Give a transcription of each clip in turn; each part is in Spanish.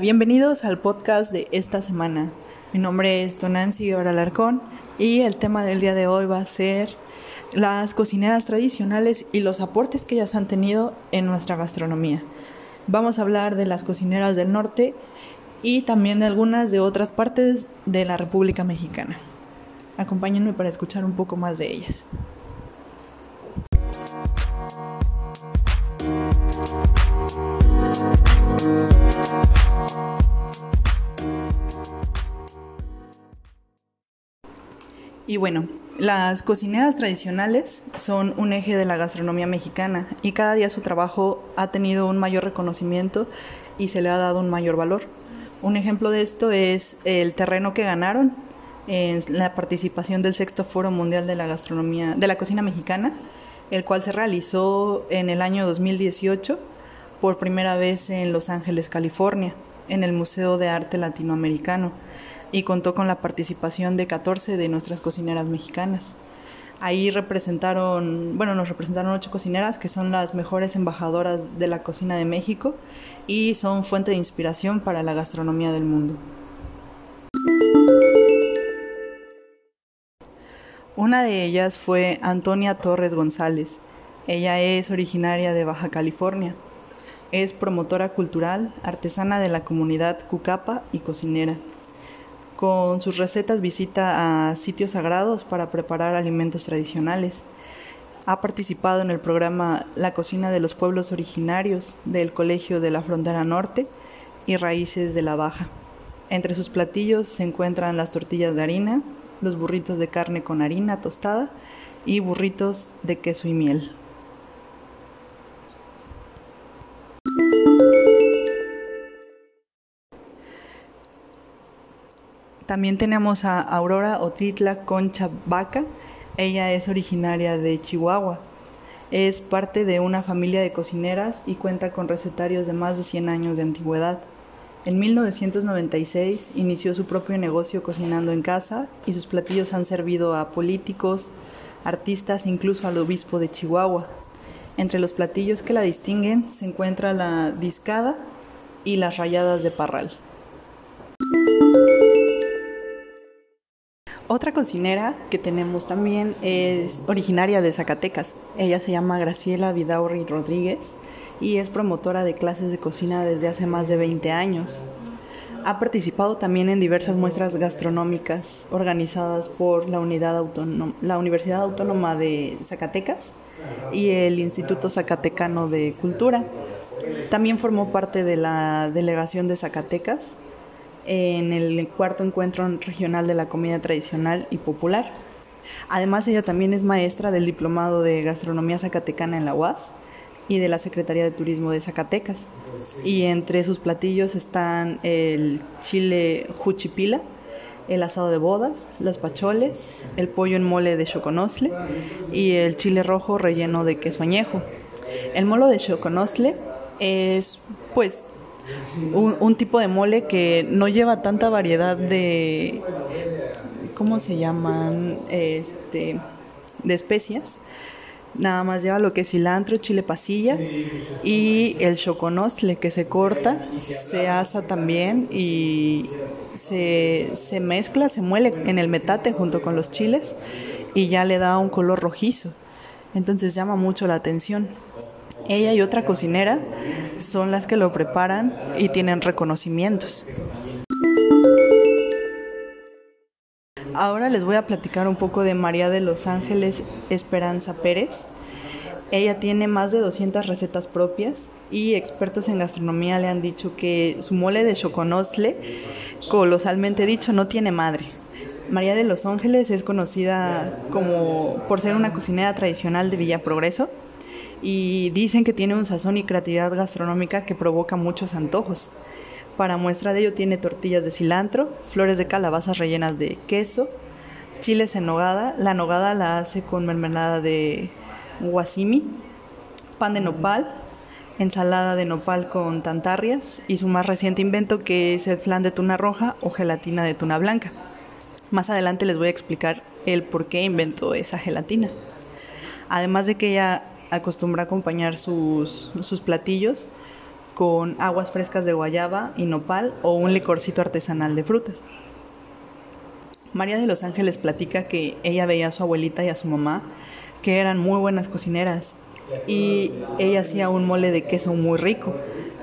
Bienvenidos al podcast de esta semana. Mi nombre es Tonancy Guevara Alarcón y el tema del día de hoy va a ser las cocineras tradicionales y los aportes que ellas han tenido en nuestra gastronomía. Vamos a hablar de las cocineras del norte y también de algunas de otras partes de la República Mexicana. Acompáñenme para escuchar un poco más de ellas. Y bueno, las cocineras tradicionales son un eje de la gastronomía mexicana y cada día su trabajo ha tenido un mayor reconocimiento y se le ha dado un mayor valor. Un ejemplo de esto es el terreno que ganaron en la participación del sexto Foro Mundial de la Gastronomía de la Cocina Mexicana, el cual se realizó en el año 2018 por primera vez en Los Ángeles, California, en el Museo de Arte Latinoamericano y contó con la participación de 14 de nuestras cocineras mexicanas. Ahí representaron, bueno, nos representaron ocho cocineras que son las mejores embajadoras de la cocina de México y son fuente de inspiración para la gastronomía del mundo. Una de ellas fue Antonia Torres González. Ella es originaria de Baja California. Es promotora cultural, artesana de la comunidad Cucapa y cocinera. Con sus recetas visita a sitios sagrados para preparar alimentos tradicionales. Ha participado en el programa La cocina de los pueblos originarios del Colegio de la Frontera Norte y Raíces de la Baja. Entre sus platillos se encuentran las tortillas de harina, los burritos de carne con harina tostada y burritos de queso y miel. También tenemos a Aurora Otitla Concha Vaca. Ella es originaria de Chihuahua. Es parte de una familia de cocineras y cuenta con recetarios de más de 100 años de antigüedad. En 1996 inició su propio negocio cocinando en casa y sus platillos han servido a políticos, artistas, incluso al obispo de Chihuahua. Entre los platillos que la distinguen se encuentra la discada y las rayadas de parral. Otra cocinera que tenemos también es originaria de Zacatecas. Ella se llama Graciela Vidaurri Rodríguez y es promotora de clases de cocina desde hace más de 20 años. Ha participado también en diversas muestras gastronómicas organizadas por la, Unidad la Universidad Autónoma de Zacatecas y el Instituto Zacatecano de Cultura. También formó parte de la delegación de Zacatecas en el cuarto encuentro regional de la comida tradicional y popular. Además, ella también es maestra del Diplomado de Gastronomía Zacatecana en la UAS y de la Secretaría de Turismo de Zacatecas. Y entre sus platillos están el chile juchipila, el asado de bodas, las pacholes, el pollo en mole de choconosle y el chile rojo relleno de queso añejo. El molo de choconosle es pues un, tipo de mole que no lleva tanta variedad de, ¿cómo se llaman? Este, de especias. Nada más lleva lo que es cilantro, chile pasilla y el choconostle que se corta, se asa también y se, se mezcla, se muele en el metate junto con los chiles y ya le da un color rojizo. Entonces llama mucho la atención. Ella y otra cocinera son las que lo preparan y tienen reconocimientos. Ahora les voy a platicar un poco de María de los Ángeles Esperanza Pérez. Ella tiene más de 200 recetas propias y expertos en gastronomía le han dicho que su mole de choconostle, colosalmente dicho, no tiene madre. María de los Ángeles es conocida como por ser una cocinera tradicional de Villa Progreso y dicen que tiene un sazón y creatividad gastronómica que provoca muchos antojos. Para muestra de ello tiene tortillas de cilantro, flores de calabazas rellenas de queso, chiles en nogada. La nogada la hace con mermelada de guasimi, pan de nopal, ensalada de nopal con tantarrias y su más reciente invento que es el flan de tuna roja o gelatina de tuna blanca. Más adelante les voy a explicar el por qué inventó esa gelatina. Además de que ella acostumbra acompañar sus, sus platillos con aguas frescas de guayaba y nopal o un licorcito artesanal de frutas. María de los Ángeles platica que ella veía a su abuelita y a su mamá que eran muy buenas cocineras y ella hacía un mole de queso muy rico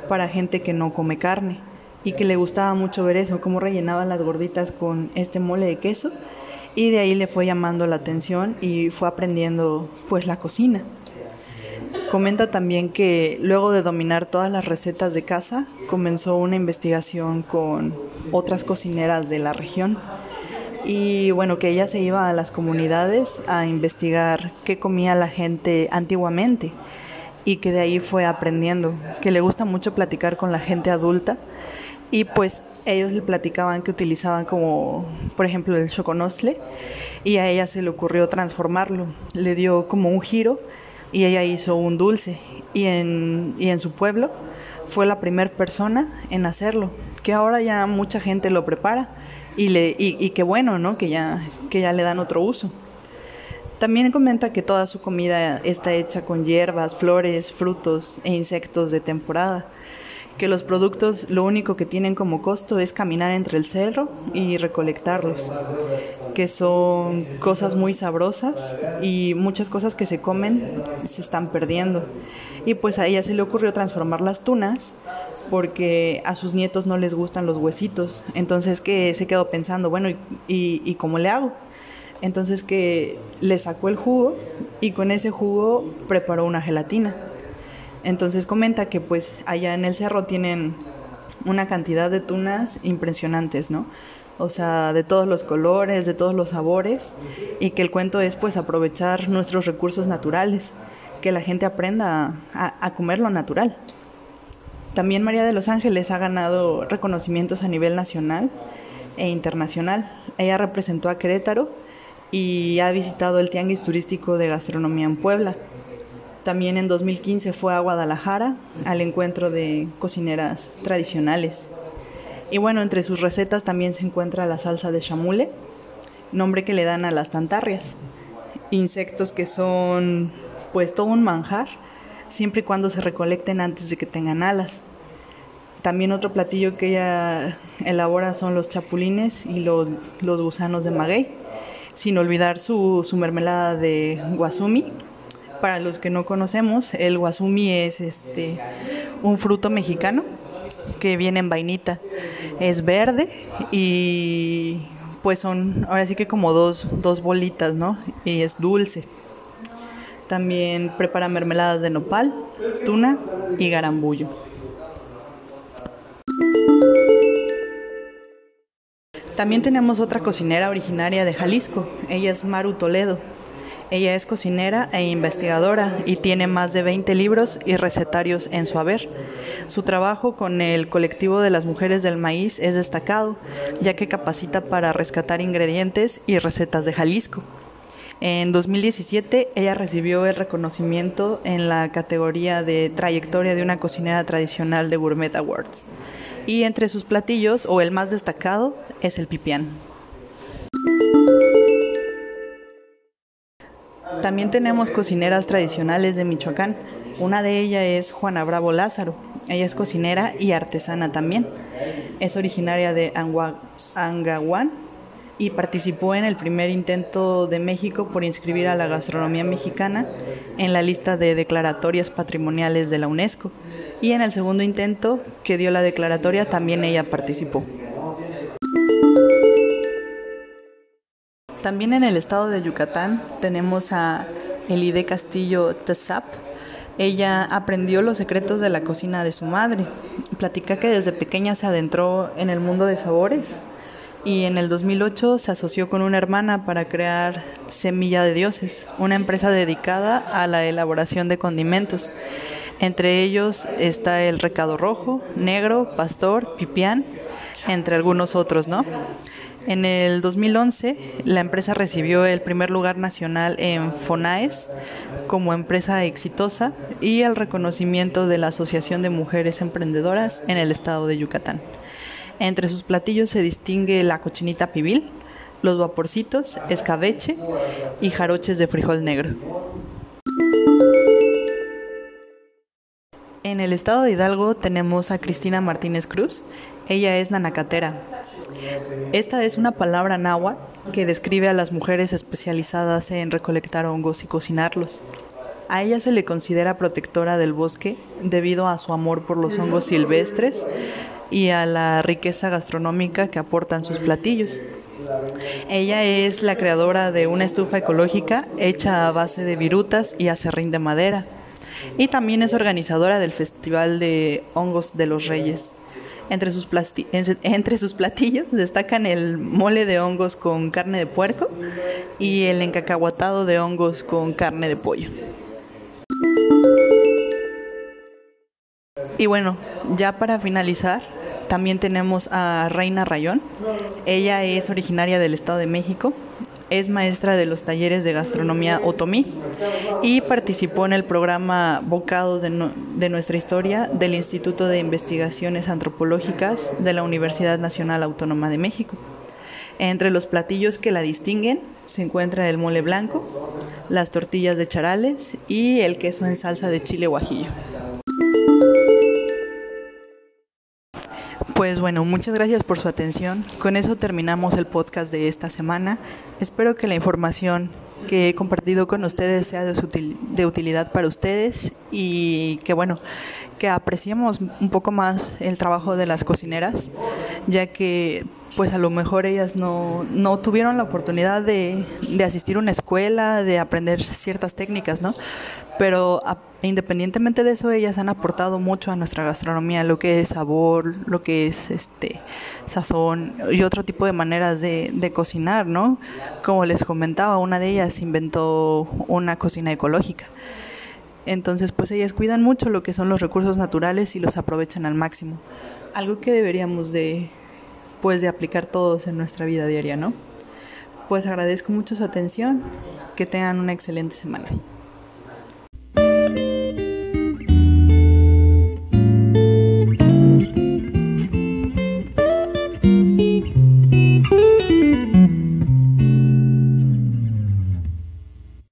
para gente que no come carne y que le gustaba mucho ver eso, cómo rellenaba las gorditas con este mole de queso y de ahí le fue llamando la atención y fue aprendiendo pues la cocina. Comenta también que luego de dominar todas las recetas de casa, comenzó una investigación con otras cocineras de la región. Y bueno, que ella se iba a las comunidades a investigar qué comía la gente antiguamente y que de ahí fue aprendiendo, que le gusta mucho platicar con la gente adulta. Y pues ellos le platicaban que utilizaban como, por ejemplo, el choconostle y a ella se le ocurrió transformarlo, le dio como un giro y ella hizo un dulce y en, y en su pueblo fue la primera persona en hacerlo, que ahora ya mucha gente lo prepara y, le, y, qué bueno, ¿no? Que ya, que ya le dan otro uso. También comenta que toda su comida está hecha con hierbas, flores, frutos e insectos de temporada, que los productos lo único que tienen como costo es caminar entre el cerro y recolectarlos, que son cosas muy sabrosas y muchas cosas que se comen se están perdiendo. Y pues a ella se le ocurrió transformar las tunas porque a sus nietos no les gustan los huesitos. Entonces que se quedó pensando, bueno, ¿y, y, cómo le hago? Entonces que le sacó el jugo y con ese jugo preparó una gelatina. Entonces comenta que pues allá en el cerro tienen una cantidad de tunas impresionantes, ¿no? O sea, de todos los colores, de todos los sabores, y que el cuento es pues aprovechar nuestros recursos naturales, que la gente aprenda a, a comer lo natural. También María de los Ángeles ha ganado reconocimientos a nivel nacional e internacional. Ella representó a Querétaro y ha visitado el Tianguis Turístico de Gastronomía en Puebla. También en 2015 fue a Guadalajara al encuentro de cocineras tradicionales. Y bueno, entre sus recetas también se encuentra la salsa de chamule, nombre que le dan a las tantarrias, insectos que son pues todo un manjar siempre y cuando se recolecten antes de que tengan alas. También otro platillo que ella elabora son los chapulines y los, los gusanos de maguey, sin olvidar su, su mermelada de guasumi. Para los que no conocemos, el guasumi es este, un fruto mexicano que viene en vainita. Es verde y pues son ahora sí que como dos, dos bolitas, ¿no? Y es dulce. También prepara mermeladas de nopal, tuna y garambullo. También tenemos otra cocinera originaria de Jalisco. Ella es Maru Toledo. Ella es cocinera e investigadora y tiene más de 20 libros y recetarios en su haber. Su trabajo con el colectivo de las mujeres del maíz es destacado, ya que capacita para rescatar ingredientes y recetas de Jalisco. En 2017 ella recibió el reconocimiento en la categoría de trayectoria de una cocinera tradicional de Gourmet Awards. Y entre sus platillos, o el más destacado, es el pipián. También tenemos cocineras tradicionales de Michoacán. Una de ellas es Juana Bravo Lázaro. Ella es cocinera y artesana también. Es originaria de Angahuán, y participó en el primer intento de México por inscribir a la gastronomía mexicana en la lista de declaratorias patrimoniales de la UNESCO. Y en el segundo intento que dio la declaratoria también ella participó. También en el estado de Yucatán tenemos a Elide Castillo Tzap. Ella aprendió los secretos de la cocina de su madre. Platica que desde pequeña se adentró en el mundo de sabores y en el 2008 se asoció con una hermana para crear Semilla de Dioses, una empresa dedicada a la elaboración de condimentos. Entre ellos está el recado rojo, negro, pastor, pipián, entre algunos otros, ¿no? En el 2011, la empresa recibió el primer lugar nacional en FONAES como empresa exitosa y el reconocimiento de la Asociación de Mujeres Emprendedoras en el estado de Yucatán. Entre sus platillos se distingue la cochinita pibil, los vaporcitos, escabeche y jaroches de frijol negro. En el estado de Hidalgo tenemos a Cristina Martínez Cruz. Ella es nanacatera. Esta es una palabra náhuatl que describe a las mujeres especializadas en recolectar hongos y cocinarlos. A ella se le considera protectora del bosque debido a su amor por los hongos silvestres y a la riqueza gastronómica que aportan sus platillos. Ella es la creadora de una estufa ecológica hecha a base de virutas y acerrín de madera. Y también es organizadora del Festival de Hongos de los Reyes. Entre sus, entre sus platillos destacan el mole de hongos con carne de puerco y el encacahuatado de hongos con carne de pollo. Y bueno, ya para finalizar, también tenemos a Reina Rayón. Ella es originaria del Estado de México, es maestra de los talleres de gastronomía Otomí y participó en el programa Bocados de, de, nuestra historia del Instituto de Investigaciones Antropológicas de la Universidad Nacional Autónoma de México. Entre los platillos que la distinguen se encuentra el mole blanco, las tortillas de charales y el queso en salsa de chile guajillo. Pues bueno, muchas gracias por su atención. Con eso terminamos el podcast de esta semana. Espero que la información que he compartido con ustedes sea de, utilidad para ustedes y que bueno, que apreciemos un poco más el trabajo de las cocineras, ya que pues a lo mejor ellas no, no tuvieron la oportunidad de, de, asistir a una escuela, de aprender ciertas técnicas, ¿no? Pero independientemente de eso, ellas han aportado mucho a nuestra gastronomía, lo que es sabor, lo que es este sazón y otro tipo de maneras de, de cocinar, ¿no? Como les comentaba, una de ellas inventó una cocina ecológica. Entonces, pues ellas cuidan mucho lo que son los recursos naturales y los aprovechan al máximo. Algo que deberíamos de pues de aplicar todos en nuestra vida diaria, ¿no? Pues agradezco mucho su atención. Que tengan una excelente semana.